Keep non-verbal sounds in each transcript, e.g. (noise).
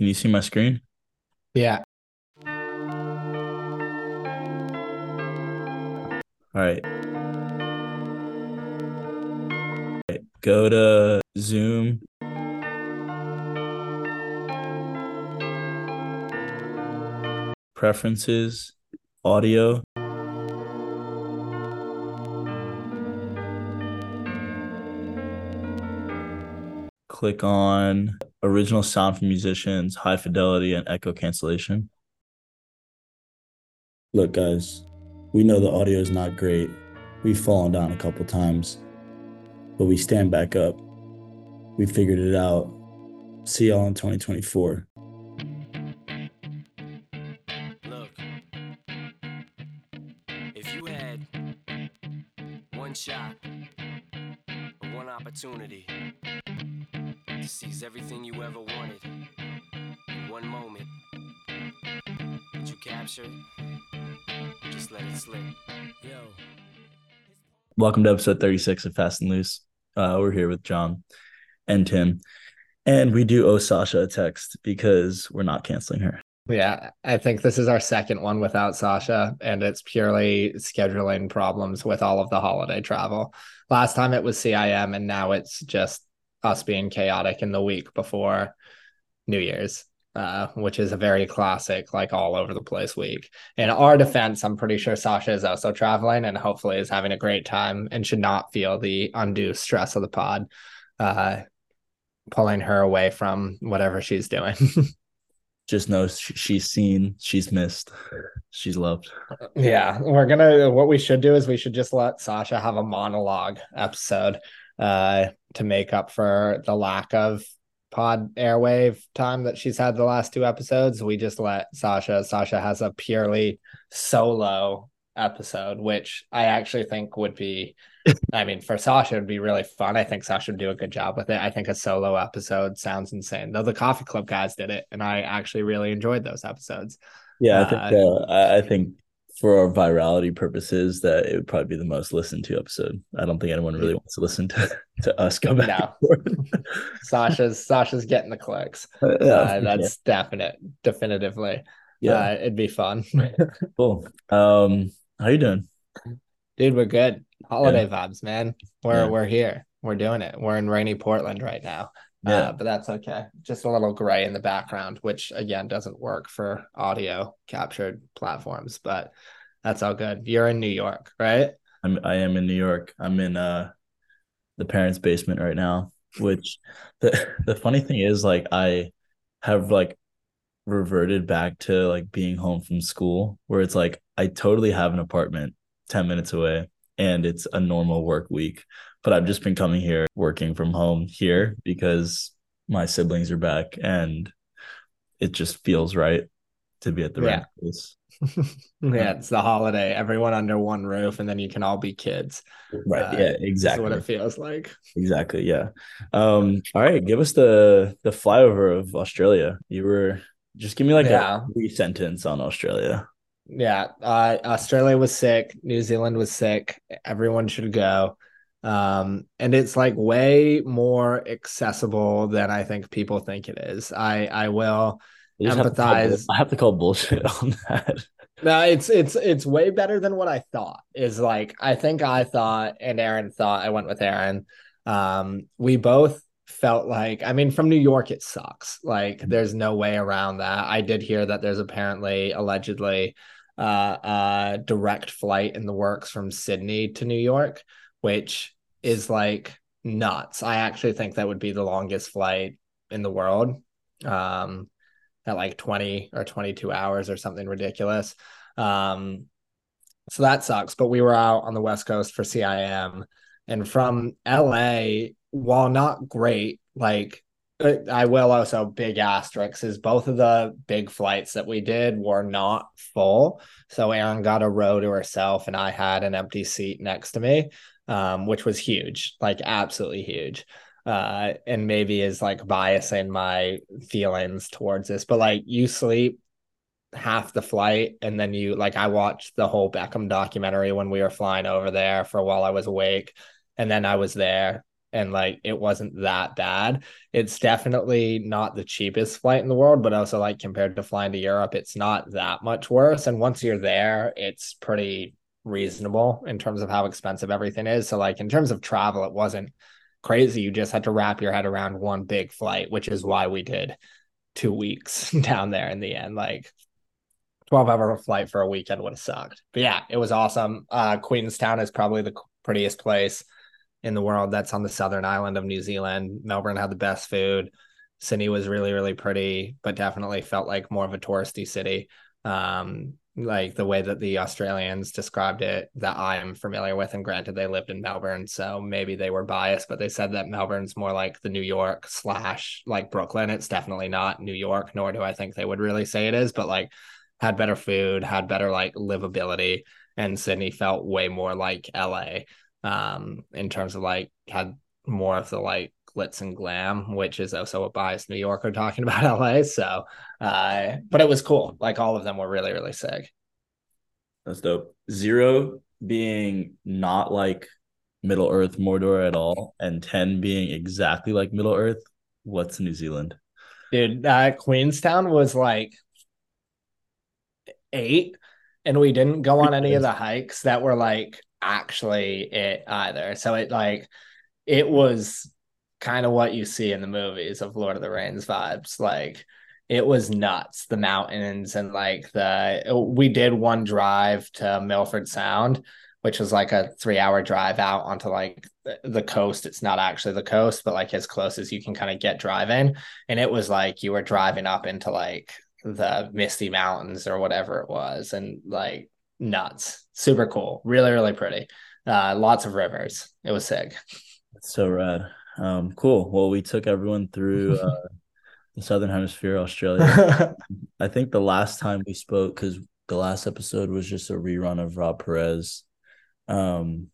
Can you see my screen? Yeah. All right. Go to Zoom. Preferences, audio. Click on original sound from musicians, high fidelity, and echo cancellation. Look, guys, we know the audio is not great. We've fallen down a couple times, but we stand back up. We figured it out. See y'all in 2024. Welcome to episode 36 of Fast and Loose. Uh, we're here with John and Tim, and we do owe Sasha a text because we're not canceling her. Yeah. I think this is our second one without Sasha, and it's purely scheduling problems with all of the holiday travel. Last time it was CIM, and now it's just us being chaotic in the week before New Year's. Uh, which is a very classic, like all over the place week. In our defense, I'm pretty sure Sasha is also traveling and hopefully is having a great time and should not feel the undue stress of the pod, uh, pulling her away from whatever she's doing. (laughs) Just know she's seen, she's missed, she's loved. Yeah, we're gonna. What we should do is we should just let Sasha have a monologue episode, uh, to make up for the lack of pod airwave time that she's had the last two episodes. We just let Sasha. Sasha has a purely solo episode, which I actually think would be. I mean, for Sasha, it'd be really fun. I think Sasha would do a good job with it. I think a solo episode sounds insane. Though the Coffee Club guys did it, and I actually really enjoyed those episodes. Yeah, I think Uh, uh, I, I think for our virality purposes, that it would probably be the most listened to episode. I don't think anyone really wants to listen to, (laughs) to us go back. No. (laughs) Sasha's Sasha's getting the clicks. Uh, yeah, uh, that's definite, definitively. yeah, Uh, it'd be fun, (laughs) cool. Um, how you doing? dude. We're good. Holiday vibes, man. We're Yeah. we're here. We're doing it. We're in rainy Portland right now. Yeah. Uh, but that's okay. Just a little gray in the background, which again doesn't work for audio captured platforms, but that's all good. You're in New York, right? I'm I am in New York. I'm in uh the parents' basement right now, which the (laughs) the funny thing is like I have like reverted back to like being home from school where it's like I totally have an apartment 10 minutes away and it's a normal work week. But I've just been coming here working from home here because my siblings are back and it just feels right to be at the rent place. (laughs) yeah, it's the holiday. Everyone under one roof, and then you can all be kids. Right. Uh, yeah, exactly. what it feels like. Exactly. Yeah. Um, all right. Give us the the flyover of Australia. You were just give me like Yeah. a brief sentence on Australia. Yeah, uh, Australia was sick. New Zealand was sick. Everyone should go. Um, and it's like way more accessible than I think people think it is. I I will. I just have Empathize. I have to call bullshit (laughs) on that. No, it's it's it's way better than what I thought. Is like I think I thought, and Aaron thought. I went with Aaron. Um, we both felt like. I mean, from New York, it sucks. Like, there's no way around that. I did hear that there's apparently, allegedly, uh, a direct flight in the works from Sydney to New York, which is like nuts. I actually think that would be the longest flight in the world. Um, at like 20 or 22 hours or something ridiculous. Um, so that sucks. But we were out on the West Coast for CIM, and from LA, while not great, like uh, I will also big asterisks is both of the big flights that we did were not full. So Aaron got a row to herself, and I had an empty seat next to me, um, which was huge, like absolutely huge uh and maybe is like biasing my feelings towards this but like you sleep half the flight and then you like I watched the whole Beckham documentary when we were flying over there for a while I was awake and then I was there and like it wasn't that bad. It's definitely not the cheapest flight in the world, but also like compared to flying to Europe, it's not that much worse. And once you're there, it's pretty reasonable in terms of how expensive everything is. So like in terms of travel, it wasn't crazy. You just had to wrap your head around one big flight, which is why we did two weeks (laughs) down there in the end. Like 12 hour flight for a weekend would have sucked. But yeah, it was awesome. Uh, Queenstown is probably the prettiest place in the world. That's on the southern island of New Zealand. Melbourne had the best food. Sydney was really, really pretty, but definitely felt like more of a touristy city. Um, like the way that the Australians described it that I am familiar with. And granted, they lived in Melbourne, so maybe they were biased, but they said that Melbourne's more like the New York slash like Brooklyn. It's definitely not New York, nor do I think they would really say it is, but like had better food, had better like livability. And Sydney felt way more like LA um, in terms of like had more of the like glitz and glam, which is also a biased New Yorker (laughs) talking about LA. So, uh, but it was cool. Like all of them were really, really sick. That's dope. Zero being not like Middle Earth Mordor at all, and 10 being exactly like Middle Earth. What's New Zealand? Dude, uh, Queenstown was like eight, and we didn't go on any of the (laughs) hikes that were like actually it either. So it like it was kind of what you see in the movies of Lord of the Rings vibes. Like it was nuts, the mountains and like the we did one drive to Milford Sound, which was like a three hour drive out onto like the coast. It's not actually the coast, but like as close as you can kind of get driving. And it was like you were driving up into like the Misty Mountains or whatever it was, and like nuts, super cool, really, really pretty. Uh, lots of rivers. It was sick. That's so rad. Um, cool. Well, we took everyone through uh, (laughs) the Southern Hemisphere, Australia. (laughs) I think the last time we spoke, because the last episode was just a rerun of Rob Perez. Um,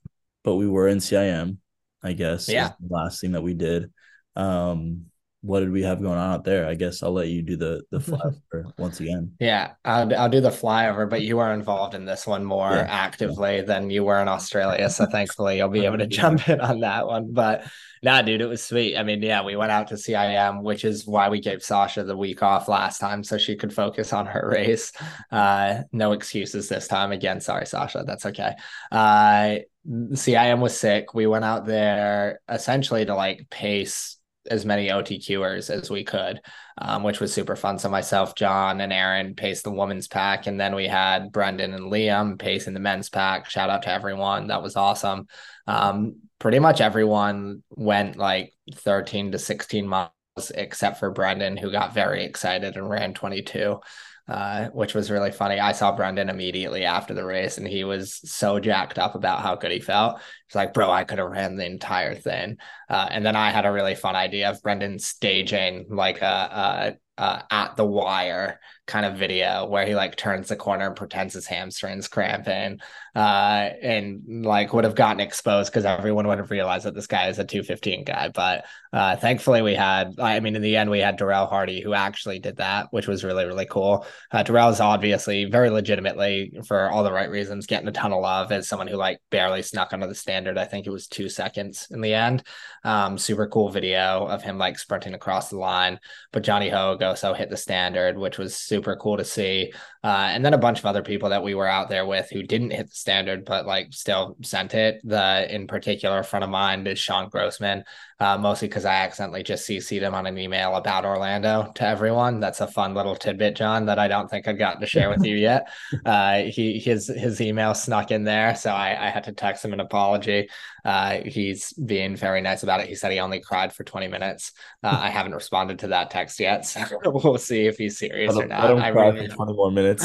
but we were in CIM, I guess. Yeah. The last thing that we did. Um, what did we have going on out there? I guess I'll let you do the the (laughs) flyover once again. Yeah, I'll, I'll do the flyover, but you were involved in this one more yeah. actively yeah. than you were in Australia. So thankfully, you'll be (laughs) able to jump in on that one. But nah, dude, it was sweet. I mean, yeah, we went out to CIM, which is why we gave Sasha the week off last time so she could focus on her race. Uh, no excuses this time. Again, sorry, Sasha. That's okay. Uh, CIM was sick. We went out there essentially to like pace as many OTQers as we could, um, which was super fun. So myself, John, and Aaron paced the women's pack, and then we had Brendan and Liam pacing the men's pack. Shout out to everyone. That was awesome. Um, pretty much everyone went like 13 to 16 miles except for Brendan, who got very excited and ran 22 uh, which was really funny. I saw Brendan immediately after the race, and he was so jacked up about how good he felt. He's like, "Bro, I could have ran the entire thing." Uh, and then I had a really fun idea of Brendan staging like a, a at the wire kind of video where he like turns the corner and pretends his hamstrings cramping uh and like would have gotten exposed because everyone would have realized that this guy is a 215 guy. But uh thankfully we had i mean in the end we had darrell hardy who actually did that which was really really cool. Uh darrell is obviously very legitimately for all the right reasons getting a ton of love as someone who like barely snuck under the standard. I think it was two seconds in the end. Um super cool video of him like sprinting across the line. But johnny hogue also hit the standard which was super cool to see. Uh, and then a bunch of other people that we were out there with who didn't hit the standard, but like still sent it. The in particular front of mind is Sean Grossman, uh, mostly because I accidentally just CC'd him on an email about Orlando to everyone. That's a fun little tidbit, John, that I don't think I've gotten to share with you yet. (laughs) Uh, he his his email snuck in there, so I, I had to text him an apology. Uh, he's being very nice about it. He said he only cried for 20 minutes. Uh, I haven't responded to that text yet, (laughs) so we'll see if he's serious or not. I don't I cry really, for 20 more minutes.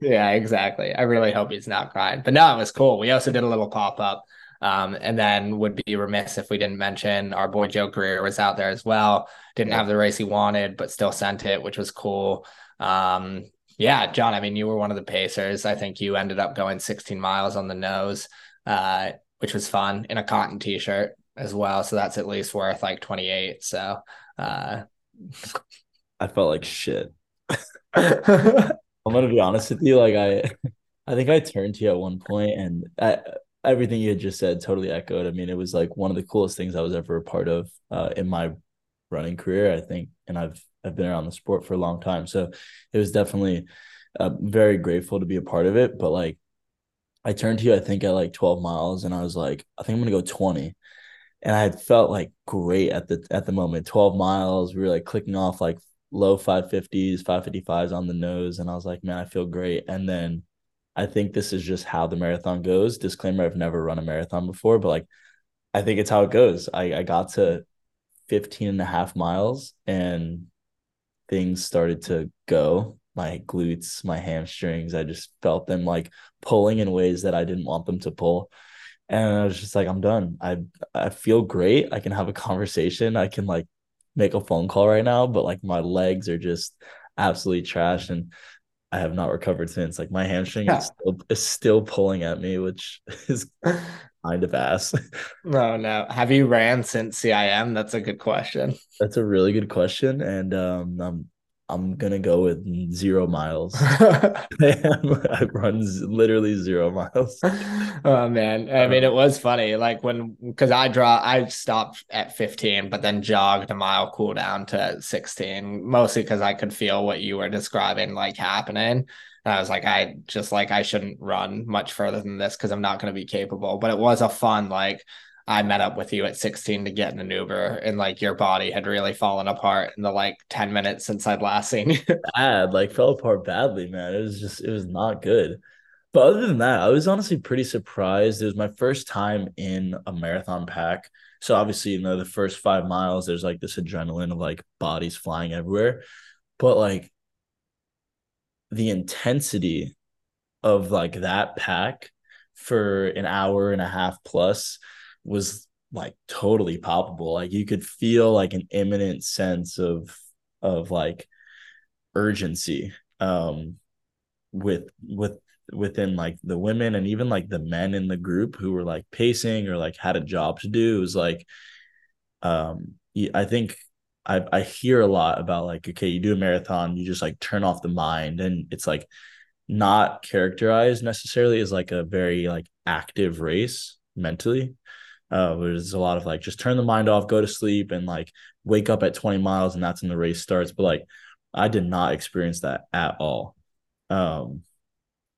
Yeah, exactly. I really hope he's not crying. But no, it was cool. We also did a little pop up. Um, and then would be remiss if we didn't mention our boy Joe Greer was out there as well. Didn't yeah. have the race he wanted, but still sent it, which was cool. Um, yeah, John, I mean, you were one of the pacers. I think you ended up going 16 miles on the nose. Uh, which was fun in a cotton t-shirt as well. So that's at least worth like 28. So uh I felt like shit. (laughs) I'm gonna be honest with you. Like I (laughs) I think I turned to you at one point and I everything you had just said totally echoed. I mean, it was like one of the coolest things I was ever a part of uh, in my running career, I think, and I've I've been around the sport for a long time, so it was definitely uh, very grateful to be a part of it. But like, I turned to you, I think at like 12 miles, and I was like, I think I'm gonna go 20, and I had felt like great at the at the moment. 12 miles, we were like clicking off like low 550s, 555s on the nose, and I was like, man, I feel great. And then I think this is just how the marathon goes. Disclaimer: I've never run a marathon before, but like, I think it's how it goes. I I got to 15 and a half miles and things started to go my glutes my hamstrings i just felt them like pulling in ways that i didn't want them to pull and i was just like i'm done i i feel great i can have a conversation i can like make a phone call right now but like my legs are just absolutely trash and i have not recovered since like my hamstring yeah. is, still, is still pulling at me which (laughs) is (laughs) kind of ass. No, no. Have you ran since CIM? That's a good question. That's a really good question, and um, I'm I'm gonna go with zero miles. (laughs) (laughs) I run literally zero miles. (laughs) Oh man, I uh, mean, it was funny. Like when because I draw, I stopped at 15, but then jogged a mile, cool down to 16, mostly because I could feel what you were describing like happening. And I was like, I just like I shouldn't run much further than this because I'm not going to be capable. But it was a fun like I met up with you at 16 to get in an Uber, and like your body had really fallen apart in the like 10 minutes since I'd last seen you. (laughs) Bad, like fell apart badly, man. It was just it was not good. But other than that, I was honestly pretty surprised. It was my first time in a marathon pack. So obviously, you know, the first five miles, there's like this adrenaline of like bodies flying everywhere. But like the intensity of like that pack for an hour and a half plus was like totally palpable like you could feel like an imminent sense of of like urgency um with with within like the women and even like the men in the group who were like pacing or like had a job to do it was like um i think I I hear a lot about like okay, you do a marathon, you just like turn off the mind, and it's like not characterized necessarily as like a very like active race mentally. Uh, there's a lot of like just turn the mind off, go to sleep, and like wake up at 20 miles, and that's when the race starts. But like, I did not experience that at all. Um,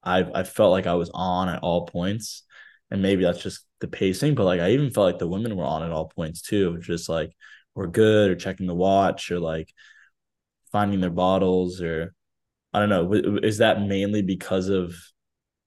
I I felt like I was on at all points, and maybe that's just the pacing. But like, I even felt like the women were on at all points too. Just like we're good or checking the watch or like finding their bottles or I don't know. Is that mainly because of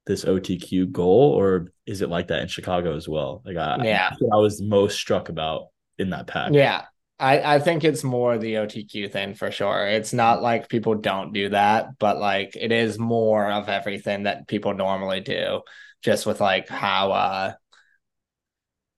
this OTQ goal or is it like that in Chicago as well? Like I, yeah, I was most struck about in that pack. Yeah. I, I think it's more the OTQ thing for sure. It's not like people don't do that, but like it is more of everything that people normally do, just with like how uh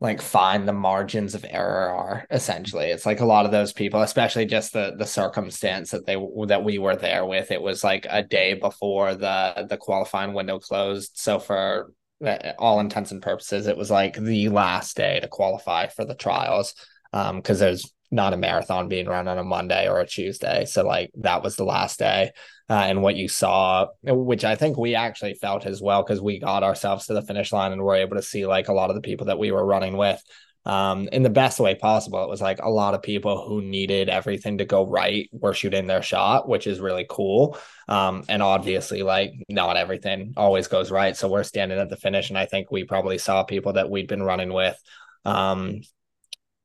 like find the margins of error are essentially it's like a lot of those people especially just the the circumstance that they that we were there with it was like a day before the the qualifying window closed so for uh, all intents and purposes it was like the last day to qualify for the trials um because there's not a marathon being run on a Monday or a Tuesday. So like that was the last day. Uh, and what you saw, which I think we actually felt as well, because we got ourselves to the finish line and were able to see like a lot of the people that we were running with um, in the best way possible. It was like a lot of people who needed everything to go right were shooting their shot, which is really cool. Um, and obviously, like not everything always goes right. So we're standing at the finish, and I think we probably saw people that we'd been running with um,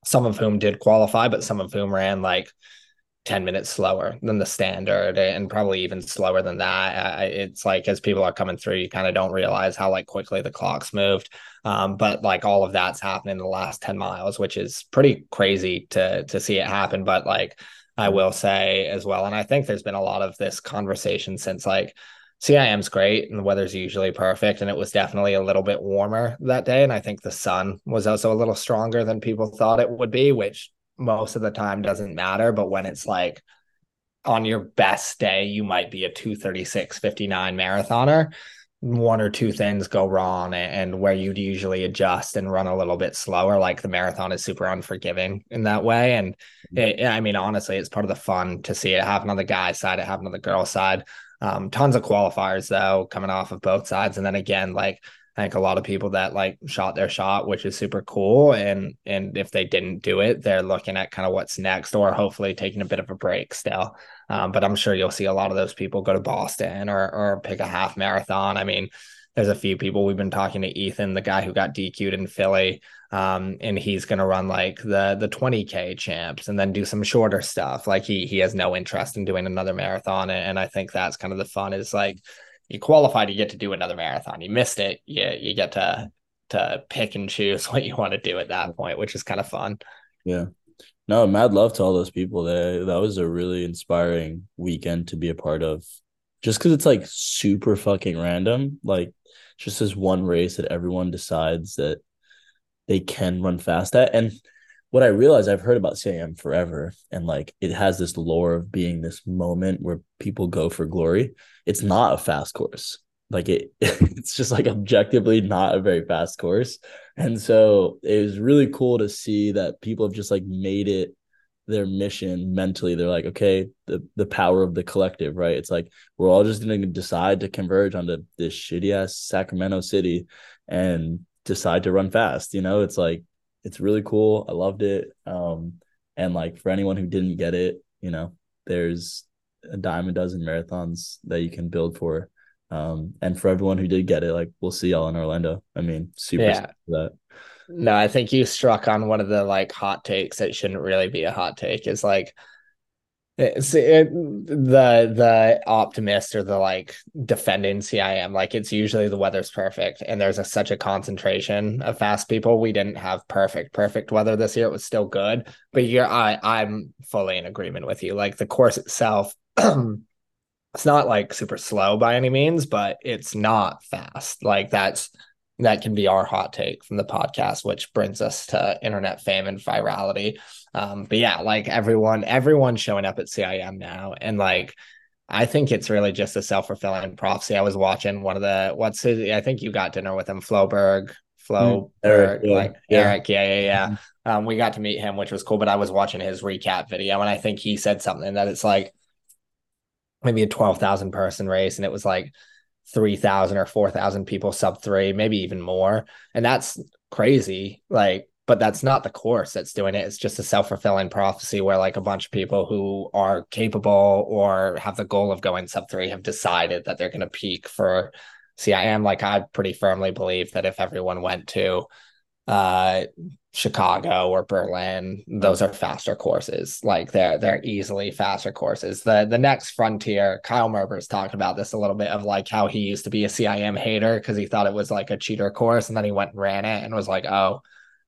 some of whom did qualify, but some of whom ran like 10 minutes slower than the standard and probably even slower than that. It's like as people are coming through, you kind of don't realize how like quickly the clocks moved. Um, but like all of that's happened in the last 10 miles, which is pretty crazy to to see it happen. But like I will say as well, and I think there's been a lot of this conversation since like CIM's great and the weather's usually perfect. And it was definitely a little bit warmer that day. And I think the sun was also a little stronger than people thought it would be, which most of the time doesn't matter. But when it's like on your best day, you might be a 236 59 marathoner. One or two things go wrong, and where you'd usually adjust and run a little bit slower, like the marathon is super unforgiving in that way. And it, I mean, honestly, it's part of the fun to see it happen on the guy side, it happen on the girl side. Um, tons of qualifiers though coming off of both sides, and then again, like I think a lot of people that like shot their shot, which is super cool. And and if they didn't do it, they're looking at kind of what's next, or hopefully taking a bit of a break still. Um, but I'm sure you'll see a lot of those people go to Boston or or pick a half marathon. I mean, there's a few people we've been talking to Ethan, the guy who got DQ'd in Philly, um, and he's to run like the the 20k champs and then do some shorter stuff. Like he he has no interest in doing another marathon, and, and I think that's kind of the fun is like you qualified, you get to do another marathon. You missed it, you you get to to pick and choose (laughs) what you want to do at that point, which is kind of fun. Yeah. No, mad love to all those people. That that was a really inspiring weekend to be a part of. Just because it's like super fucking random, like just this one race that everyone decides that they can run fast at. And what I realized I've heard about CIM forever, and like it has this lore of being this moment where people go for glory. It's not a fast course. Like it, (laughs) it's just like objectively not a very fast course. And so it was really cool to see that people have just like made it their mission mentally. They're like, okay, the the power of the collective, right? It's like we're all just gonna decide to converge onto this shitty ass Sacramento city and decide to run fast. You know, it's like it's really cool. I loved it. Um, and like for anyone who didn't get it, you know, there's a dime a dozen marathons that you can build for. Um, and for everyone who did get it, like we'll see y'all in Orlando. I mean, super Yeah. that. No, I think you struck on one of the like hot takes that shouldn't really be a hot take. Is like Eh, it, eh, the the optimist or the like defending CIM. Like it's usually the weather's perfect, and there's a, such a concentration of fast people. We didn't have perfect perfect weather this year. It was still good, but you're I I'm fully in agreement with you. Like the course itself. (clears throat) It's not like super slow by any means, but it's not fast. Like that's that can be our hot take from the podcast, which brings us to internet fame and virality. Um, but yeah, like everyone, everyone's showing up at CIM now, and like I think it's really just a self fulfilling prophecy. I was watching one of the what's his, I think you got dinner with him, Floberg, Flo, Eric, yeah, like yeah. Eric, yeah, yeah, yeah. Um, we got to meet him, which was cool. But I was watching his recap video, and I think he said something that it's like maybe a twelve thousand person race, and it was like three thousand or four thousand people sub three, maybe even more, and that's crazy. Like, but that's not the course that's doing it. It's just a self fulfilling prophecy where like a bunch of people who are capable or have the goal of going sub three have decided that they're going to peak for CIM. Like, I pretty firmly believe that if everyone went to uh Chicago or Berlin, those are faster courses. Like they're they're easily faster courses. The the next frontier, Kyle Merber's talked about this a little bit of like how he used to be a CIM hater because he thought it was like a cheater course, and then he went and ran it and was like, oh,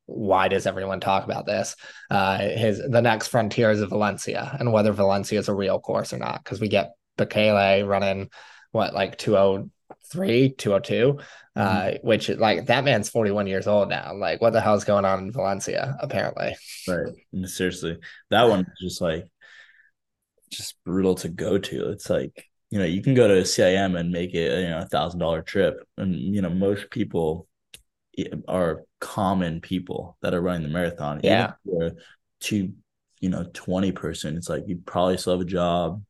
why does everyone talk about this? Uh his the next frontier is Valencia and whether Valencia is a real course or not, because we get Bekele running what like 203, 202 uh, which like that man's 41 years old now. Like, what the hell's going on in Valencia? Apparently, Right. Seriously. That one is just like just brutal to go to. It's like, you know, you can go to CIM and make it, you know, a thousand dollar trip. And, you know, most people are common people that are running the marathon. Even Yeah. you're two, you know, 20 person, it's like you probably still have a job.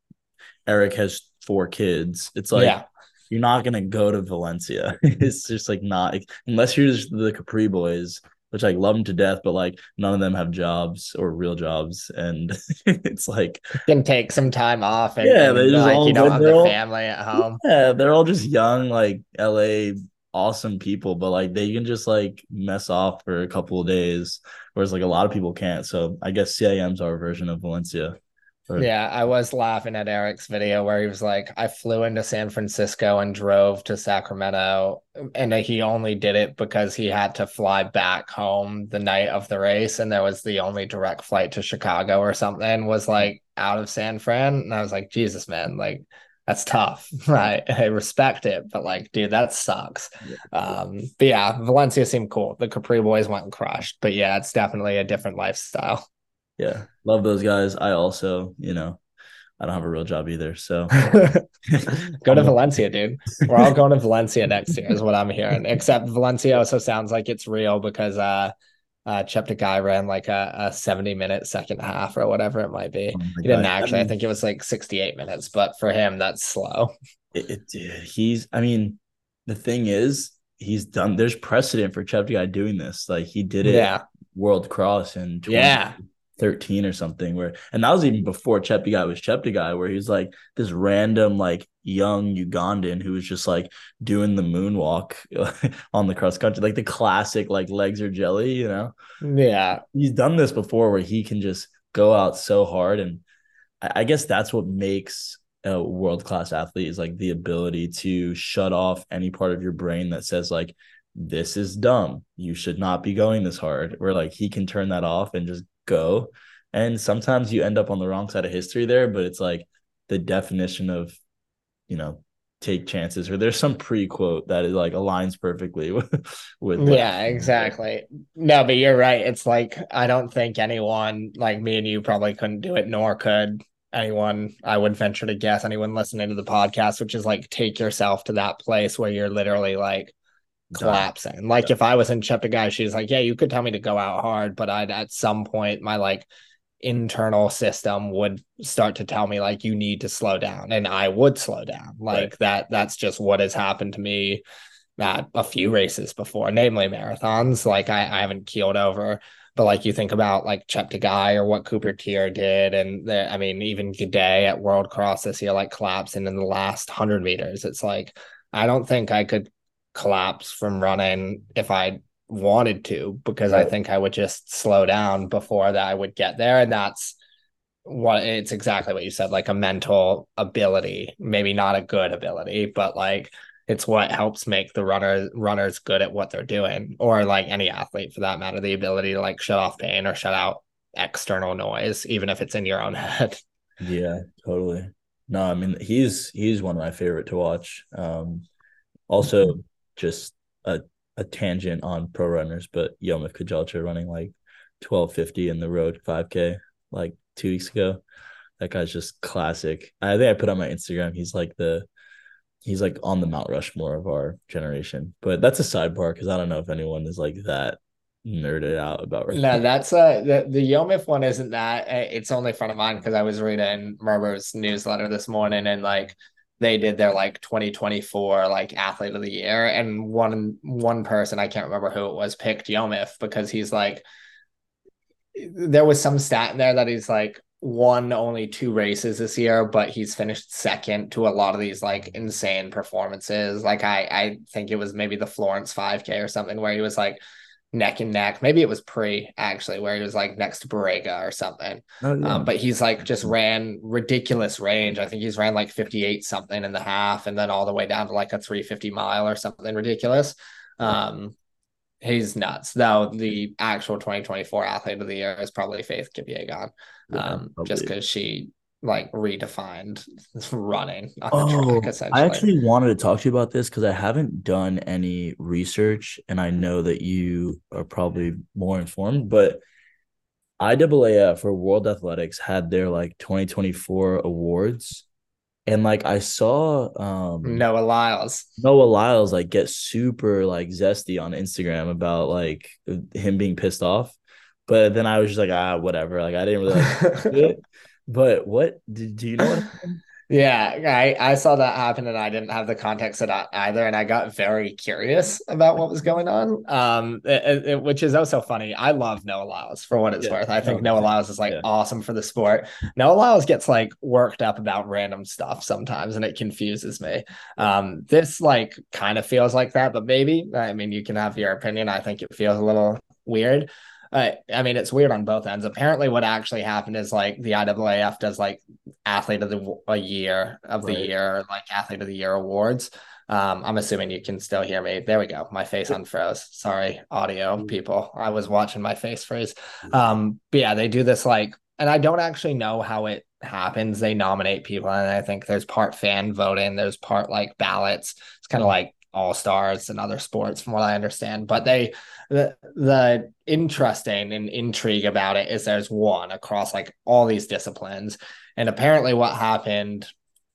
Eric has four kids. It's like yeah, you're not gonna go to Valencia. (laughs) it's just like not unless you're just the Capri boys, which I love them to death, but like none of them have jobs or real jobs, and (laughs) it's like can take some time off. And, Yeah, they just like all you don't have the all- family at home. yeah, they're all just young, like LA awesome people, but like they can just like mess off for a couple of days, whereas like a lot of people can't. So I guess CIM's our version of Valencia. Or- Yeah, I was laughing at Eric's video where he was like, I flew into San Francisco and drove to Sacramento. And he only did it because he had to fly back home the night of the race. And there was the only direct flight to Chicago or something was like out of San Fran. And I was like, Jesus, man, like that's tough. (laughs) Right. I respect it, but like, dude, that sucks. Um, but yeah, Valencia seemed cool. The Capri boys went and crushed. But yeah, it's definitely a different lifestyle. (laughs) yeah, love those guys. I also, you know, I don't have a real job either, so (laughs) Go to Valencia, dude. We're all going to Valencia next year, is what I'm hearing. Except Valencia also sounds like it's real because uh uh Cheptegei ran like a, a 70 minute second half or whatever it might be. Oh He didn't God. actually, I mean, think it was like 68 minutes, but for him, that's slow. it, it, he's. I mean, the thing is, he's done. There's precedent for Cheptegei doing this. Like he did it. Yeah. World Cross in Yeah. 13 or something where and that was even before Cheptegei was Cheptegei where he's like this random like young Ugandan who was just like doing the moonwalk (laughs) on the cross country. Like the classic like legs are jelly you know? Yeah. he's done this before where he can just go out so hard and I, I guess that's what makes a world class athlete is like the ability to shut off any part of your brain that says like this is dumb. You should not be going this hard. Where like he can turn that off and just go. And sometimes you end up on the wrong side of history there, but it's like the definition of, you know, take chances. Or there's some pre quote that is like aligns perfectly (laughs) with, with yeah, exactly. No, but you're right. It's like I don't think anyone like me and you probably couldn't do it, nor could anyone I would venture to guess anyone listening to the podcast, which is like take yourself to that place where you're literally like collapsing. Like if I was in Cheptegei, she's like, yeah, you could tell me to go out hard, but I'd at some point my like internal system would start to tell me like you need to slow down and I would slow down. Like right. that that's just what has happened to me at a few races before, namely marathons. Like I, I haven't keeled over. But like you think about like Cheptegei or what Cooper Teare did, and the, I mean even Gidey at World Cross this year, like collapsing in the last hundred meters. It's like I don't think I could collapse from running if I wanted to, because right. I think I would just slow down before that I would get there. And that's what it's exactly what you said, like a mental ability, maybe not a good ability, but like it's what helps make the runners runners good at what they're doing, or like any athlete for that matter, the ability to like shut off pain or shut out external noise, even if it's in your own (laughs) head. Yeah, totally. No, I mean he's he's one of my favorite to watch. Um also just a, a tangent on pro runners, but Yomif Kejelcha running like 1250 in the road 5K like two weeks ago. That guy's just classic. I think I put on my Instagram. He's like the he's like on the Mount Rushmore of our generation. But that's a sidebar because I don't know if anyone is like that nerded out about. No, that's uh the the Yomif one isn't that. It's only front of mind because I was reading Merber's newsletter this morning and like they did their like 2024 like athlete of the year and one one person i can't remember who it was picked yomif because he's like there was some stat in there that he's like won only two races this year but he's finished second to a lot of these like insane performances. Like i i think it was maybe the florence 5k or something where he was like neck and neck. Maybe it was pre actually, where he was like next to Barega or something. Oh, yeah. um, but he's like just ran ridiculous range. I think he's ran like 58 something in the half and then all the way down to like a 350 mile or something ridiculous. Um, he's nuts. Though the actual 2024 athlete of the year is probably Faith Kipyegon. Um, yeah, just because she like redefined (laughs) running oh, track. I actually wanted to talk to you about this because I haven't done any research and I know that you are probably more informed, but IAAF for World Athletics had their like 2024 awards. And like I saw um Noah Lyles. Noah Lyles like get super like zesty on Instagram about like him being pissed off. But then I was just like, ah, whatever. Like I didn't really like (laughs) it. But what did do you know? (sighs) Yeah, I I saw that happen and I didn't have the context of that either, and I got very curious about what was going on. Um, it, it, which is also funny. I love Noah Lyles for what it's yeah. worth. I think Noah Lyles is like yeah. awesome for the sport. Noah Lyles gets like worked up about random stuff sometimes, and it confuses me. Um, this like kind of feels like that, but maybe I mean you can have your opinion. I think it feels a little weird uh, I mean, it's weird on both ends. Apparently, what actually happened is like the IAAF does like athlete of the a year of the year, like athlete of the year awards. Um, I'm assuming you can still hear me. There we go. My face unfroze. Sorry, audio mm-hmm. people. I was watching my face freeze. Mm-hmm. Um, but yeah, they do this like, and I don't actually know how it happens. They nominate people, and I think there's part fan voting, there's part like ballots. It's kind of mm-hmm. like all stars and other sports, from what I understand. But they the the interesting and intrigue about it is there's one across like all these disciplines. And apparently what happened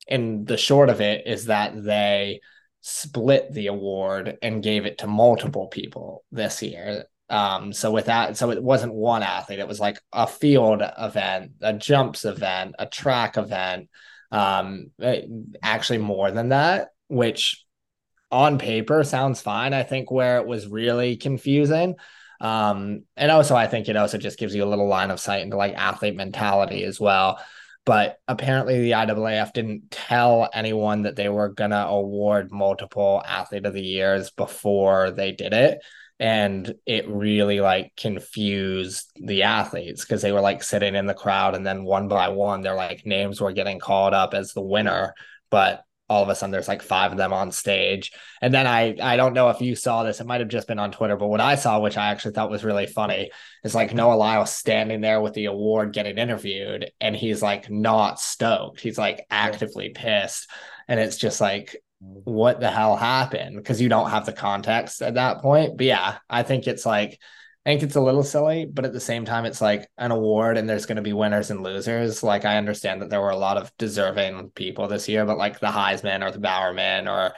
in the short of it is that they split the award and gave it to multiple people this year. Um, so with that, so it wasn't one athlete, it was like a field event, a jumps event, a track event, um, actually more than that, which on paper sounds fine. I think where it was really confusing. Um, and also I think it also just gives you a little line of sight into like athlete mentality as well. But apparently the IAAF didn't tell anyone that they were gonna award multiple athlete of the years before they did it and it really like confused the athletes because they were like sitting in the crowd and then one by one their like names were getting called up as the winner but all of a sudden there's like five of them on stage. And then i i don't know if you saw this it might have just been on twitter but what i saw which i actually thought was really funny is like noah lyles standing there with the award getting interviewed and he's like not stoked. He's like actively pissed. And it's just like what the hell happened? Because you don't have the context at that point. But yeah, I think it's like I think it's a little silly, but at the same time, it's like an award and there's going to be winners and losers. Like, I understand that there were a lot of deserving people this year, but like the Heisman or the Bowerman or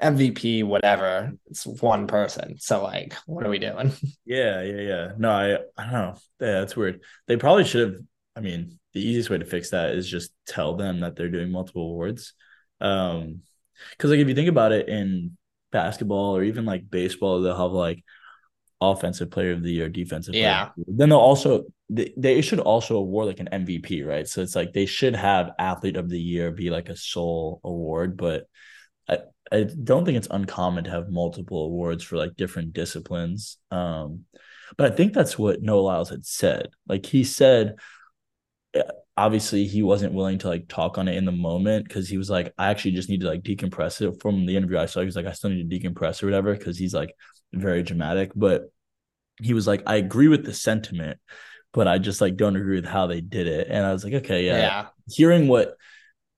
MVP, whatever, it's one person. So, like, what are we doing? (laughs) Yeah, yeah, yeah. No, I, I don't know. Yeah, that's weird. They probably should have. I mean, the easiest way to fix that is just tell them that they're doing multiple awards. Um, because like if you think about it in basketball or even like baseball, they'll have like offensive player of the year, defensive. Yeah. Then they'll also they, they should also award like an MVP, right? So it's like they should have athlete of the year be like a sole award, but I I don't think it's uncommon to have multiple awards for like different disciplines. Um, but I think that's what Noah Lyles had said. Like he said, obviously he wasn't willing to like talk on it in the moment because he was like, I actually just need to like decompress it from the interview I saw. He was like, I still need to decompress or whatever because he's like very dramatic. But he was like, I agree with the sentiment, but I just like don't agree with how they did it. And I was like, okay, yeah. Yeah. Hearing what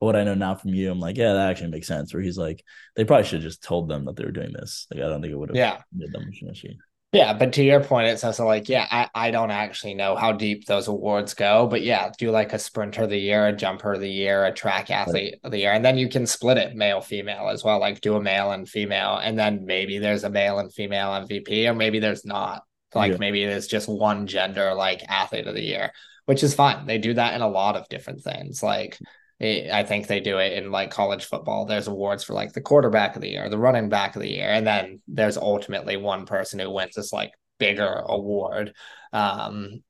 what I know now from you, I'm like, yeah, that actually makes sense. Where he's like, they probably should have just told them that they were doing this. Like, I don't think it would have Yeah. made them mushy. Yeah, but to your point, it's also like, yeah, I, I don't actually know how deep those awards go, but yeah, do like a sprinter of the year, a jumper of the year, a track athlete of the year, and then you can split it male female as well, like do a male and female, and then maybe there's a male and female MVP, or maybe there's not. Like Yeah. maybe there's just one gender like athlete of the year, which is fine. They do that in a lot of different things. Like eh, I think they do it in like college football. There's awards for like the quarterback of the year, the running back of the year, and then there's ultimately one person who wins this like bigger award. Um,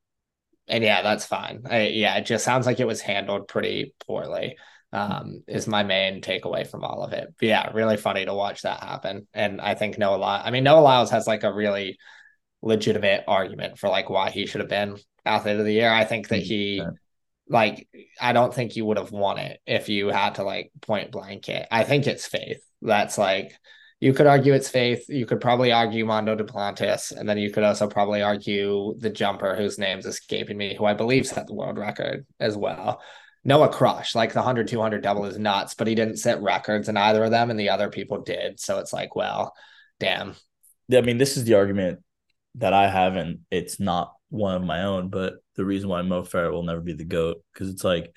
and yeah, that's fine. I, yeah, it just sounds like it was handled pretty poorly. Um, is my main takeaway from all of it. But yeah, really funny to watch that happen. And I think Noah Lyles, I mean, Noah Lyles has like a really legitimate argument for like why he should have been athlete of the year. I think that he 100%. Like I don't think you would have won it if you had to like point blank it. I think it's faith. That's like you could argue it's faith. You could probably argue Mondo Duplantis, and then you could also probably argue the jumper whose name's escaping me, who I believe set the world record as well. Noah Crush, like the 100 200 double is nuts, but he didn't set records in either of them, and the other people did. So it's like, well, damn. I mean, this is the argument that I have, and it's not one of my own, but the reason why Mo Farah will never be the GOAT, because it's like,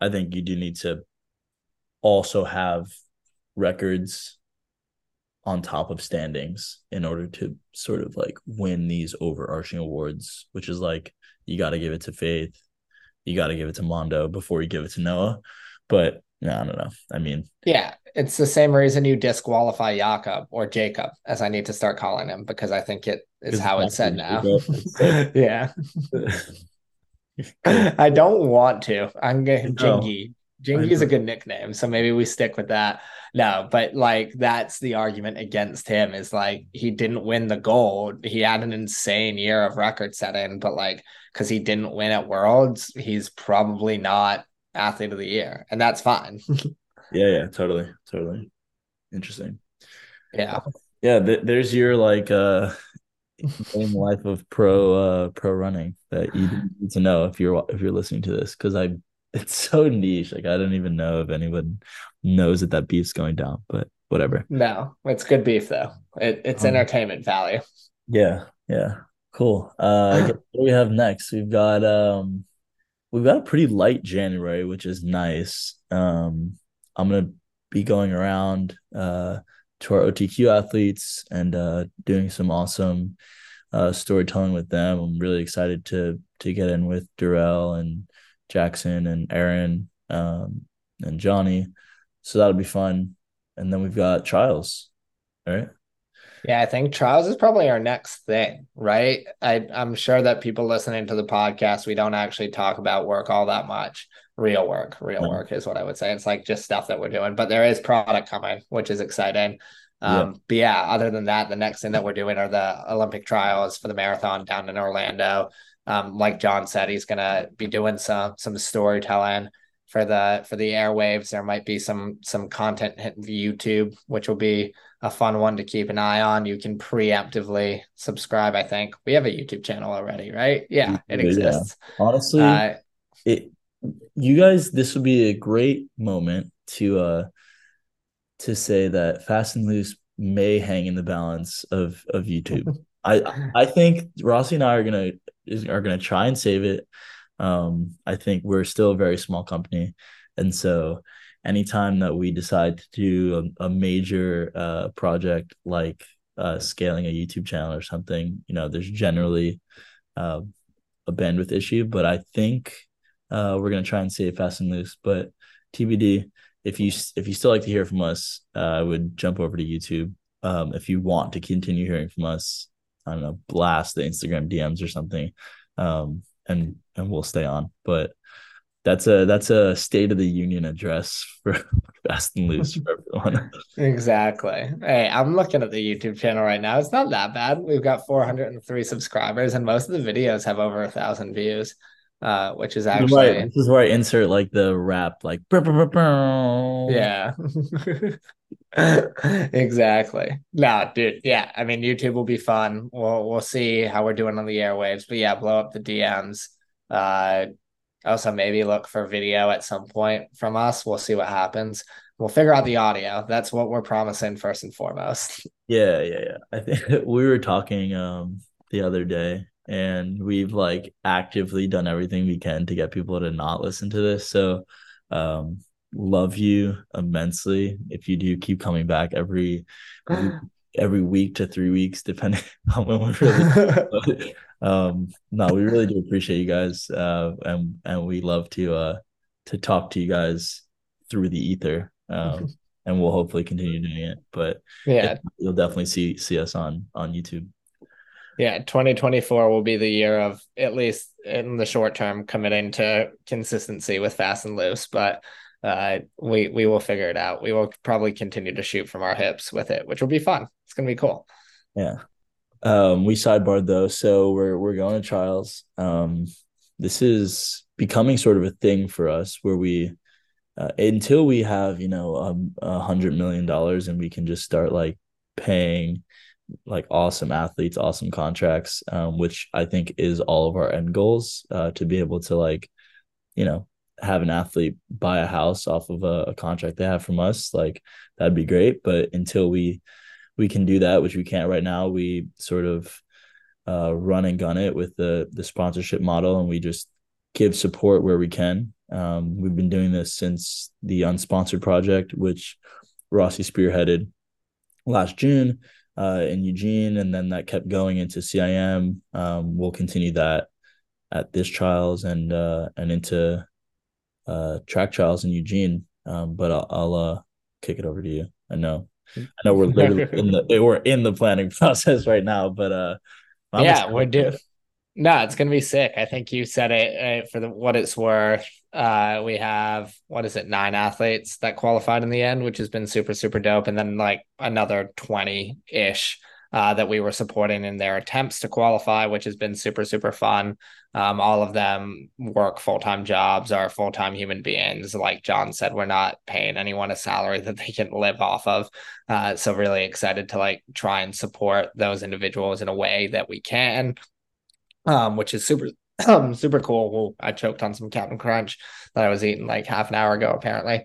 I think you do need to also have records on top of standings in order to sort of like win these overarching awards, which is like, you got to give it to Faith, you got to give it to Mondo before you give it to Noah. But no, I don't know. I mean, Yeah, it's the same reason you disqualify Jakob or Jacob, as I need to start calling him because I think it is how it's said now. (laughs) Yeah, I don't want to. I'm going No. Oh. Jingy. is a good nickname, so maybe we stick with that. No, but like that's the argument against him is like he didn't win the gold. He had an insane year of record setting, but like because he didn't win at Worlds, he's probably not athlete of the year, and that's fine. (laughs) yeah, yeah, totally, totally. Interesting. yeah. Yeah, th- there's your like uh life of pro uh pro running that you (sighs) need to know if you're if you're listening to this because I it's so niche like I don't even know if anyone knows that that beef's going down but whatever No, it's good beef though. It, it's Um, entertainment value. yeah yeah cool uh (sighs) what do we have next we've got um we've got a pretty light January which is nice um I'm gonna be going around uh to our OTQ athletes and uh doing some awesome uh, storytelling with them. I'm really excited to to get in with Durrell and Jackson and Aaron um, and Johnny. So that'll be fun. and then we've got trials. All right. Yeah, I think trials is probably our next thing, right? I, I'm sure that people listening to the podcast, we don't actually talk about work all that much. Real work, real work is what I would say. It's like just stuff that we're doing, but there is product coming, which is exciting. Um, yeah. But yeah, other than that, the next thing that we're doing are the Olympic trials for the marathon down in Orlando. Um, like John said, he's gonna be doing some some storytelling for the for the airwaves. There might be some some content hitting YouTube, which will be a fun one to keep an eye on. You can preemptively subscribe. I think we have a YouTube channel already, right? Yeah, it exists. Yeah. Honestly, uh, it you guys, this would be a great moment to uh to say that Fast and Loose may hang in the balance of of YouTube. (laughs) I I think Rossi and I are gonna are gonna try and save it. Um, I think we're still a very small company, and so anytime that we decide to do a, a major uh, project like uh, scaling a YouTube channel or something, you know, there's generally uh, a bandwidth issue. But I think uh, we're gonna try and save fast and loose. But TBD. If you if you still like to hear from us, uh, I would jump over to YouTube. Um, if you want to continue hearing from us, I don't know, blast the Instagram DMs or something, um, and and we'll stay on. But that's a that's a state of the union address for (laughs) fast and loose for everyone. exactly. Hey, I'm looking at the YouTube channel right now. It's not that bad. We've got 403 subscribers, and most of the videos have over a thousand views. Uh, which is actually right. this is where I insert like the rap, like burr, burr, burr, yeah, (laughs) exactly. No, dude, yeah. I mean, YouTube will be fun. We'll we'll see how we're doing on the airwaves, but yeah, blow up the DMs. Uh, also, maybe look for video at some point from us. We'll see what happens. We'll figure out the audio. That's what we're promising first and foremost. (laughs) Yeah, yeah, yeah. I think (laughs) we were talking um the other day, and we've like actively done everything we can to get people to not listen to this. So, um, love you immensely. If you do keep coming back every (gasps) every week to three weeks, depending (laughs) on when we're really. Um, no, we really do appreciate you guys, uh, and and we love to uh to talk to you guys through the ether. Um, and we'll hopefully continue doing it. But yeah, you'll definitely see see us on on YouTube. Yeah, 2024 will be the year of at least in the short term committing to consistency with fast and loose, but uh, we we will figure it out. We will probably continue to shoot from our hips with it, which will be fun. It's gonna be cool. Yeah. Um, we sidebarred though, so we're we're going to trials. Um, this is becoming sort of a thing for us where we uh, until we have you know um, a hundred million dollars and we can just start like paying like awesome athletes, awesome contracts, um, which I think is all of our end goals uh, to be able to like, you know, have an athlete buy a house off of a, a, contract they have from us, like that'd be great. But until we we can do that, which we can't right now, we sort of uh, run and gun it with the the sponsorship model, and we just give support where we can. Um, we've been doing this since the unsponsored project, which Rossi spearheaded last June uh, in Eugene, and then that kept going into CIM. Um, we'll continue that at this trials and uh, and into uh, track trials in Eugene. Um, but I'll, I'll uh, kick it over to you. I know, I know we're literally (laughs) in the we're in the planning (laughs) process right now, but uh, I'm yeah, we're doing. No, it's gonna be sick. I think you said it uh, for the what it's worth. Uh, we have what is it, nine athletes that qualified in the end, which has been super super dope, and then like another twenty ish uh, that we were supporting in their attempts to qualify, which has been super super fun. Um, all of them work full time jobs, are full time human beings. Like John said, we're not paying anyone a salary (laughs) that they can live off of. Uh, so really excited to like try and support those individuals in a way that we can um, which is super um, (clears throat) super cool. I choked on some Captain Crunch that I was eating like half an hour ago. Apparently,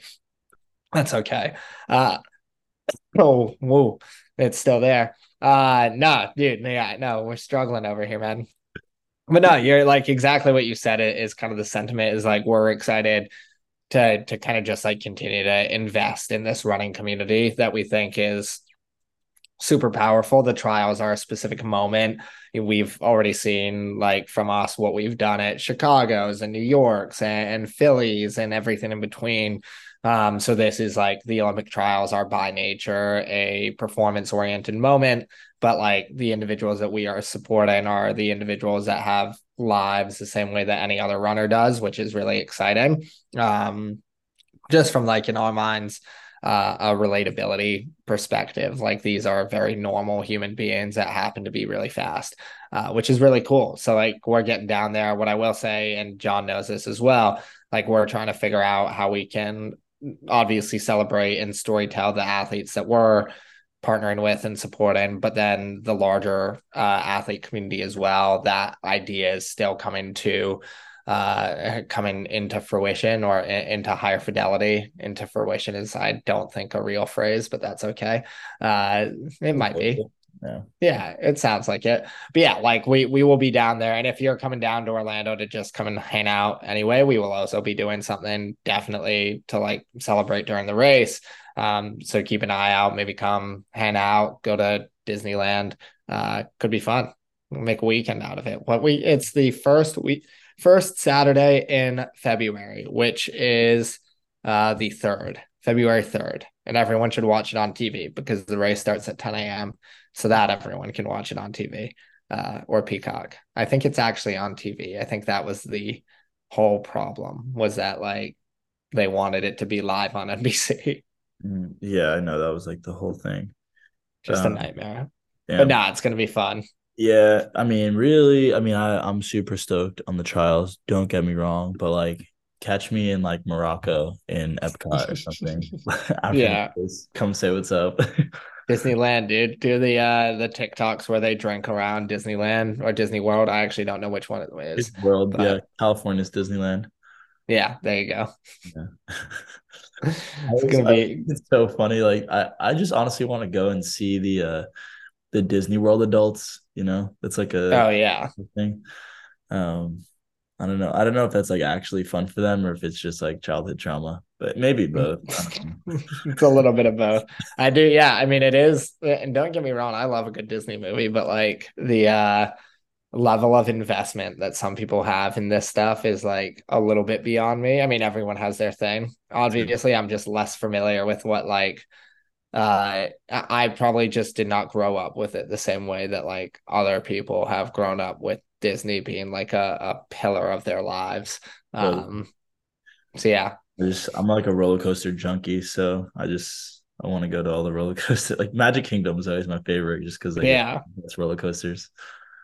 that's okay. Uh, (laughs) oh, whoa, it's still there. Uh, no, dude, yeah, no, we're struggling over here, man. But no, you're like exactly what you said. It is kind of the sentiment is like we're excited to to kind of just like continue to invest in this running community that we think is super powerful. The trials are a specific moment. We've already seen like from us what we've done at Chicago's and New York's and, and Phillies and everything in between. Um, so this is like the Olympic trials are by nature a performance oriented moment, but like the individuals that we are supporting are the individuals that have lives the same way that any other runner does, which is really exciting. Um, just from like in our minds, uh, a relatability perspective. Like these are very normal human beings that happen to be really fast, uh, which is really cool. So like we're getting down there. What I will say, and John knows this as well, like we're trying to figure out how we can obviously celebrate and storytell the athletes that we're partnering with and supporting, but then the larger uh, athlete community as well. That idea is still coming to uh, coming into fruition or into higher fidelity. Into fruition is, I don't think, a real phrase, but that's okay. Uh, it might be. Yeah. yeah, it sounds like it. But yeah, like we we will be down there. And if you're coming down to Orlando to just come and hang out anyway, we will also be doing something definitely to like celebrate during the race. Um, so keep an eye out, maybe come hang out, go to Disneyland. Uh, could be fun. Make a weekend out of it. What we it's the first week first Saturday in February, which is uh, the third, February 3rd. And everyone should watch it on TV because the race starts at 10 a.m. so that everyone can watch it on TV uh, or Peacock. I think it's actually on TV. I think that was the whole problem was that like they wanted it to be live on (laughs) NBC. Mm, yeah, I know that was like the whole thing. Just um, a nightmare. Yeah. But nah, it's gonna be fun. Yeah, I mean, really, I mean, I I'm super stoked on the trials. Don't get me wrong, but like, catch me in like Morocco in Epcot or something. (laughs) (laughs) yeah, come say what's up. (laughs) Disneyland, dude. Do the uh the TikToks where they drink around Disneyland or Disney World. I actually don't know which one it is. World, but... yeah. California's Disneyland. Yeah, there you go. Yeah. it's gonna be it's so funny. Like I, I just honestly want to go and see the uh the Disney World adults, you know. It's like a oh yeah thing. Um I don't know. I don't know if that's like actually fun for them or if it's just like childhood trauma, but maybe both. (laughs) it's a little bit of both. I do, yeah. I mean, it is, and don't get me wrong, I love a good Disney movie, but like the uh level of investment that some people have in this stuff is like a little bit beyond me. I mean, everyone has their thing. Obviously, I'm just less familiar with what like uh I probably just did not grow up with it the same way that like other people have grown up with Disney being like a, a pillar of their lives. Um so yeah. I just I'm like a roller coaster junkie, so I just I want to go to all the roller (laughs) coasters. Like Magic Kingdom is always my favorite just because yeah, it's roller coasters.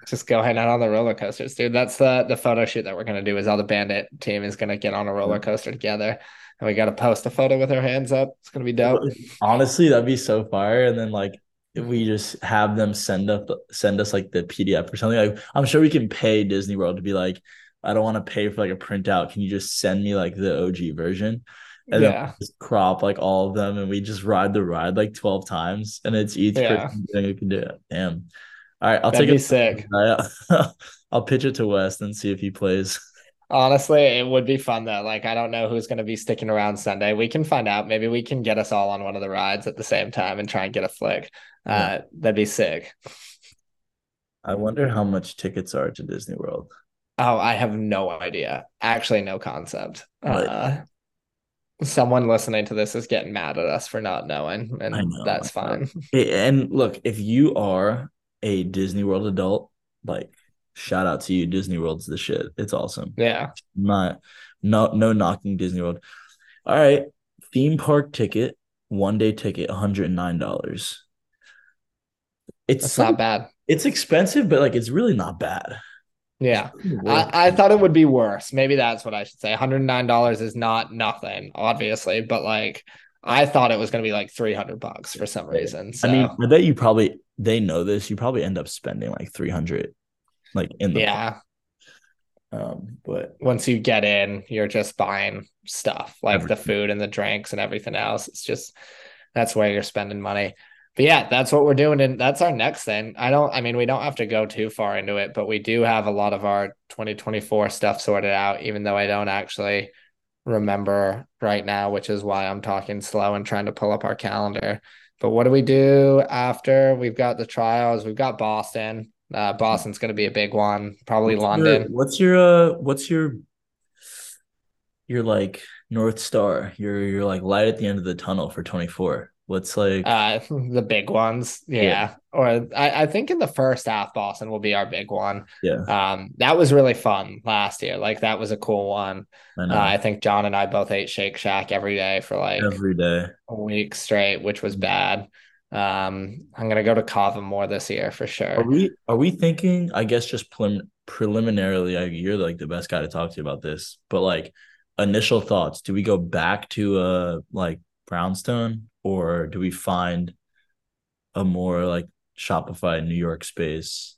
Just go hang out on the roller coasters, dude. That's the the photo shoot that we're gonna do. Is all the bandit team is gonna get on a roller coaster together, and we got to post a photo with our hands up. It's gonna be dope. Honestly, that'd be so fire. And then like if we mm-hmm. just have them send up send us like the PDF or something. Like I'm sure we can pay Disney World to be like, I don't want to pay for like a printout. Can you just send me like the OG version? And yeah. then just crop like all of them and we just ride the ride like 12 times and it's each yeah. person can do it. Damn. All right, I'll That'd take it. Sick. (laughs) I'll pitch it to West and see if he plays. Honestly, it would be fun though. Like, I don't know who's going to be sticking around Sunday. We can find out. Maybe we can get us all on one of the rides at the same time and try and get a flick. Uh. That'd be sick. I wonder how much tickets are to Disney World. Oh, I have no idea. Actually, no concept. Uh, someone listening to this is getting mad at us for not knowing, and know, that's fine. And look, if you are a Disney World adult, like shout out to you. Disney World's the shit. It's awesome. Yeah. Not no no knocking Disney World. All right. Theme park ticket, one day ticket, $109. It's That's not bad. It's expensive, but like it's really not bad. Yeah. I, I thought it would be worse. Maybe that's what I should say. $109 is not nothing, obviously, but like I thought it was going to be like 300 bucks for some reason. So. I mean, I bet you probably they know this. You probably end up spending like 300 like in the Yeah. Um, but once you get in, you're just buying stuff like everything. the food and the drinks and everything else. It's just that's where you're spending money. But yeah, that's what we're doing. And that's our next thing. I don't, I mean, we don't have to go too far into it, but we do have a lot of our 2024 stuff sorted out, even though I don't actually remember right now, which is why I'm talking slow and trying to pull up our calendar. But what do we do after we've got the trials? We've got Boston. Uh, Boston's going to be a big one. Probably what's London. Your, what's your uh? What's your your like North Star, you're you're like light at the end of the tunnel for 24. What's like uh (laughs) the big ones? Yeah. Yeah. Or I, I think in the first half, Boston will be our big one. yeah, Um, that was really fun last year. Like that was a cool one. I Uh, I think John and I both ate Shake Shack every day for like every day. a week straight, which Mm-hmm. was bad. Um, I'm gonna go to Kava more this year for sure. Are we are we thinking? I guess just prelim- preliminarily, like, you're like the best guy to talk to about this. But like initial thoughts, do we go back to uh like Brownstone or do we find a more like Shopify New York space?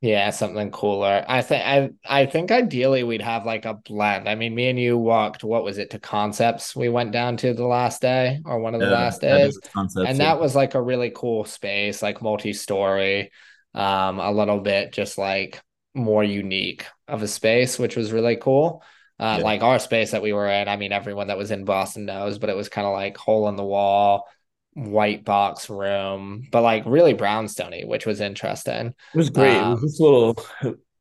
Yeah, something cooler. I think I I think ideally we'd have like a blend. I mean, me and you walked, what was it, to Concepts we went down to the last day or one of the Yeah, last days. concepts and of- that was like a really cool space like multi-story um a little bit just like more unique of a space which was really cool uh, Yeah. like our space that we were in i mean everyone that was in boston knows but it was kind of like hole in the wall white box room but like really brownstony which was interesting It was great. it Um, was just a little.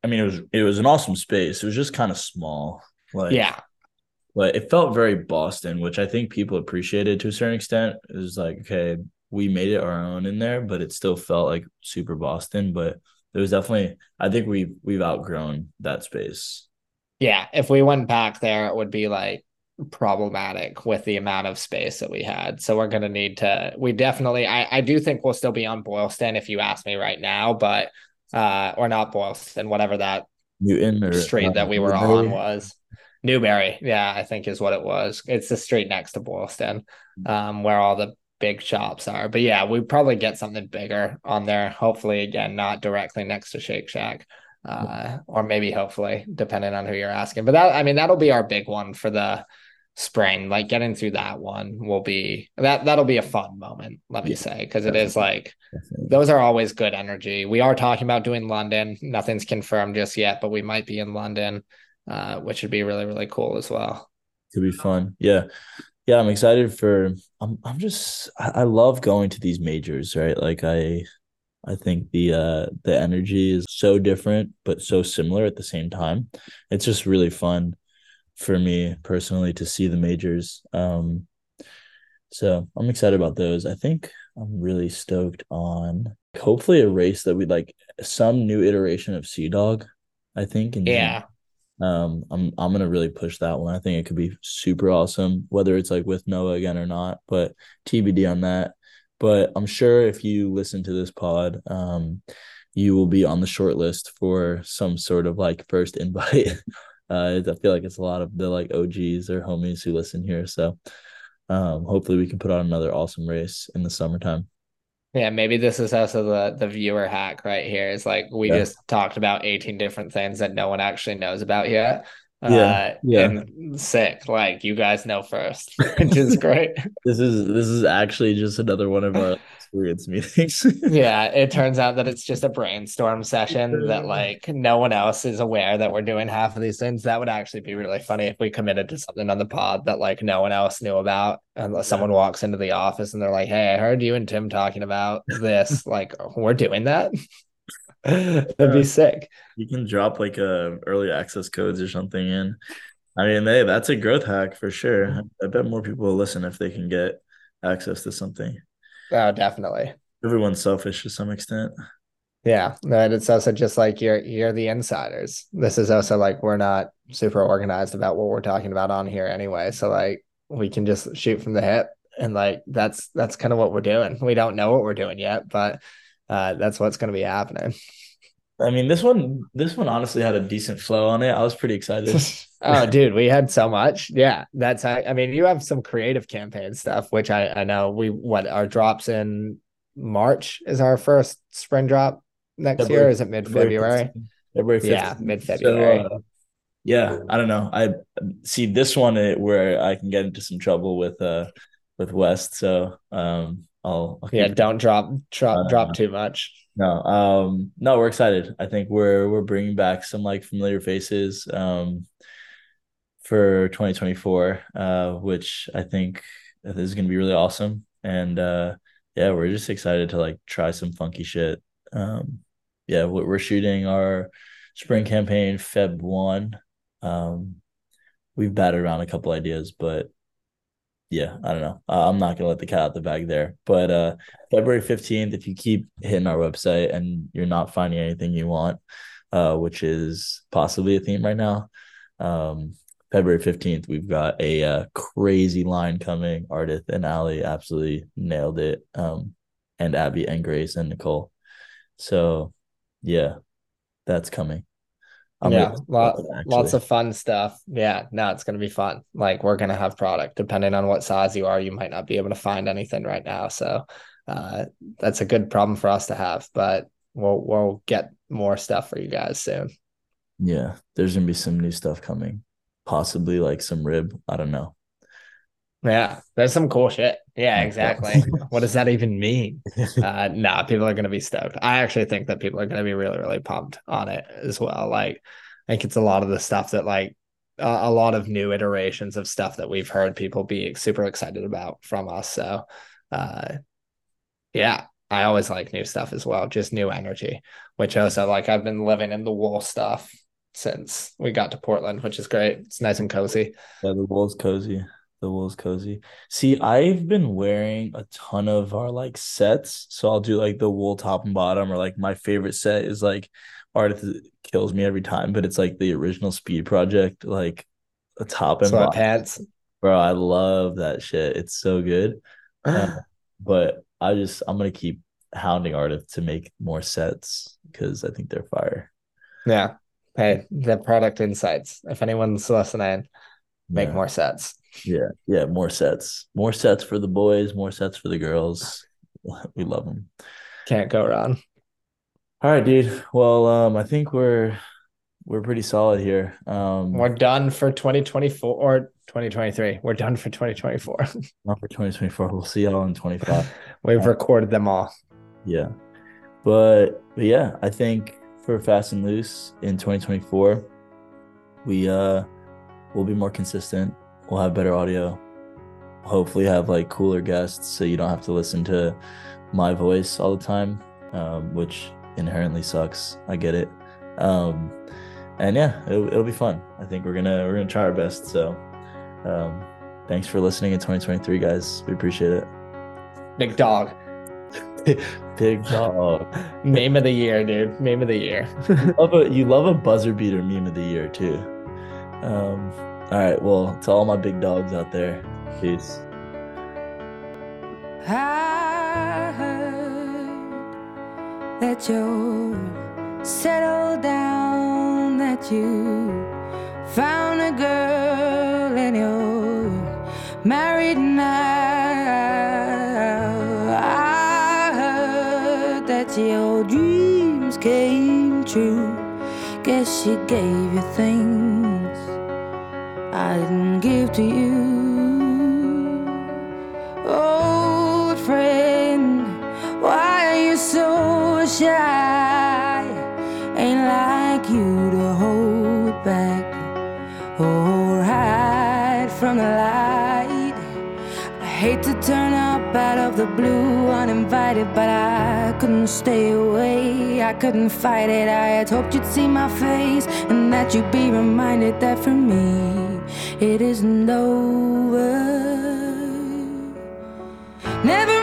I mean, it was it was an awesome space. It was just kind of small, like yeah but it felt very Boston, which I think people appreciated to a certain extent. It was like, okay, we made it our own in there, but it still felt like super Boston. But there was definitely, I think we we've outgrown that space. Yeah if we went back there it would be like problematic with the amount of space that we had. So we're going to need to we definitely I, I do think we'll still be on boylston if you ask me right now but uh or not boylston whatever that Newton or street that we were Newbury. on was. Newbury yeah i think is what it was. It's the street next to boylston um where all the big shops are. But yeah we probably get something bigger on there hopefully again not directly next to shake shack uh or maybe hopefully depending on who you're asking but that i mean that'll be our big one for the spring like getting through that one will be that that'll be a fun moment let me Yeah, say because it is like Definitely. those are always good energy. We are talking about doing London. Nothing's confirmed just yet, but we might be in London, uh, which would be really, really cool as well. Could be fun. Yeah. Yeah, I'm excited for I'm I'm just I, I love going to these majors, right? Like I I think the uh the energy is so different but so similar at the same time. It's just really fun for me personally to see the majors. Um so I'm excited about those. I think I'm really stoked on hopefully a race that we like some new iteration of Sea Dog, I think. in Yeah. Um, I'm I'm gonna really push that one. I think it could be super awesome, whether it's like with Noah again or not, but TBD on that. But I'm sure if you listen to this pod, um, you will be on the short list for some sort of like first (laughs) invite. Uh, I feel like it's a lot of the like OGs or homies who listen here. So um, hopefully we can put on another awesome race in the summertime. Yeah, maybe this is also the the viewer hack right here. Is like we Yeah. just talked about 18 different things that no one actually knows about yet. Yeah, Uh, yeah. And sick. Like you guys know first, (laughs) which is great. This is this is actually just another one of our experience meetings. (laughs) yeah, it turns out that it's just a brainstorm session that like no one else is aware that we're doing half of these things. That would actually be really funny if we committed to something on the pod that like no one else knew about. Unless someone walks into the office and they're like, Hey, I heard you and Tim talking about this. (laughs) like, we're doing that. (laughs) That'd be sick. You can drop like a early access codes or something in. I mean, hey, that's a growth hack for sure. Mm-hmm. I bet more people will listen if they can get access to something. Oh, definitely. Everyone's selfish to some extent. Yeah, and it's also just like you're you're the insiders. This is also like we're not super organized about what we're talking about on here anyway. So like we can just shoot from the hip and like that's that's kind of what we're doing. We don't know what we're doing yet, but uh that's what's going to be happening. I mean, this one, this one honestly had a decent flow on it. I was pretty excited. (laughs) oh, dude, we had so much. Yeah, that's I, I mean, you have some creative campaign stuff, which I I know we what our drops in March is our first spring drop next year. Is it mid February? February 15th. Yeah, mid-February. So, uh, yeah, I don't know. I see this one where I can get into some trouble with uh with West. So um, I'll, I'll Yeah, don't drop drop Uh, drop too much. No, um, no, we're excited. I think we're we're bringing back some like familiar faces um for 2024, uh, which I think is going to be really awesome. And uh, yeah, we're just excited to like try some funky shit. Um, yeah, we- we're shooting our spring campaign Feb one. Um, we've batted around a couple ideas, but yeah, I don't know. Uh, I'm not gonna let the cat out the bag there. But uh February 15th, if you keep hitting our website and you're not finding anything you want, uh, which is possibly a theme right now. Um, February 15th, we've got a uh, crazy line coming. Ardith and Ali absolutely nailed it. Um, and Abby and Grace and Nicole. So yeah, that's coming. I'm yeah, lot, lots of fun stuff. Yeah, no, it's gonna be fun. Like we're gonna have product. Depending on what size you are, you might not be able to find anything right now. So uh, that's a good problem for us to have. But we'll we'll get more stuff for you guys soon. Yeah, there's gonna be some new stuff coming. Possibly like some rib. I don't know. Yeah, there's some cool shit. Yeah, exactly. what does that even mean? (laughs) Uh, nah, people are going to be stoked. I actually think that people are going to be really, really pumped on it as well. Like, I think it's a lot of the stuff that, like, uh, a lot of new iterations of stuff that we've heard people be super excited about from us. So, uh, yeah, I always like new stuff as well, just new energy, which also, like, I've been living in the wool stuff since we got to Portland, which is great. It's nice and cozy. Yeah, the wool's cozy. The wool's cozy. See, I've been wearing a ton of our like sets. So I'll do like the wool top and bottom, or like my favorite set is like Ardith kills me every time, but it's like the original speed project, like a top and bottom. pants. Bro, I love that shit. It's so good. (sighs) uh, but I just I'm gonna keep hounding Ardith to make more sets because I think they're fire. Yeah. Hey, the product insights. If anyone's listening, make yeah. more sets. Yeah, yeah, more sets, more sets for the boys, more sets for the girls. (laughs) We love them. Can't go wrong. All right, dude. Well, um, I think we're we're pretty solid here. Um, we're done for 2024 or 2023. We're done for 2024. (laughs) Not for 2024. We'll see y'all in 25. (laughs) We've uh, recorded them all. Yeah, but but yeah, I think for Fast and Loose in 2024, we uh will be more consistent we'll have better audio. Hopefully have like cooler guests so you don't have to listen to my voice all the time um, which inherently sucks. I get it. Um, and yeah it'll, it'll, be fun. I think we're gonna we're gonna try our best so um, thanks for listening in 2023 guys. We appreciate it. Big dog. (laughs) Big dog. Meme of the year dude. Meme of the year. You, love a, you love a buzzer beater meme of the year too. Um, all right. Well, to all my big dogs out there, peace. I heard that you're settled down, that you found a girl and you're married now. I heard that your dreams came true. Guess she gave you things to you. Old friend, why are you so shy? Ain't like you to hold back or hide from the light. I hate to turn up out of the blue uninvited, but I couldn't stay away. I couldn't fight it. I had hoped you'd see my face and that you'd be reminded that for me it isn't over. Never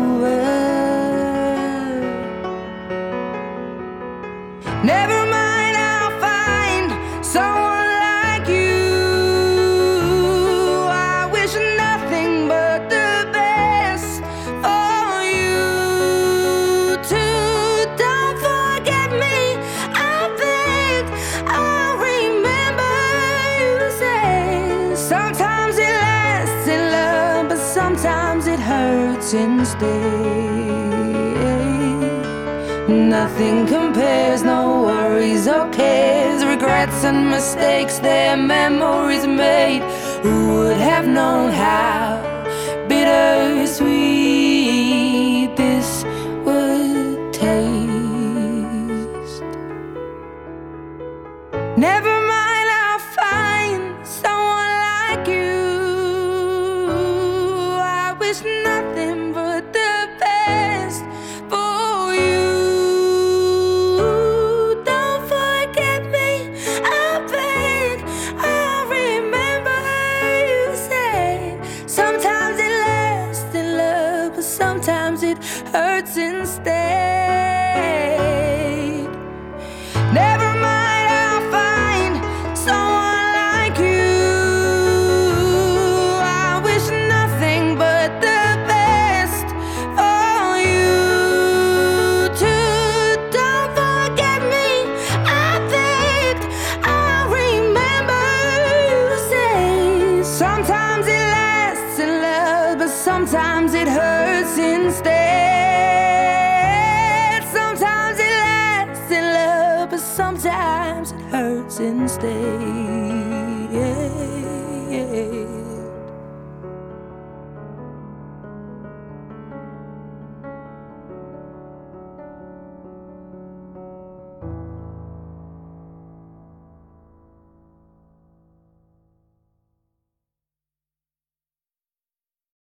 cares, regrets and mistakes, their memories made. Who would have known how bitter sweet?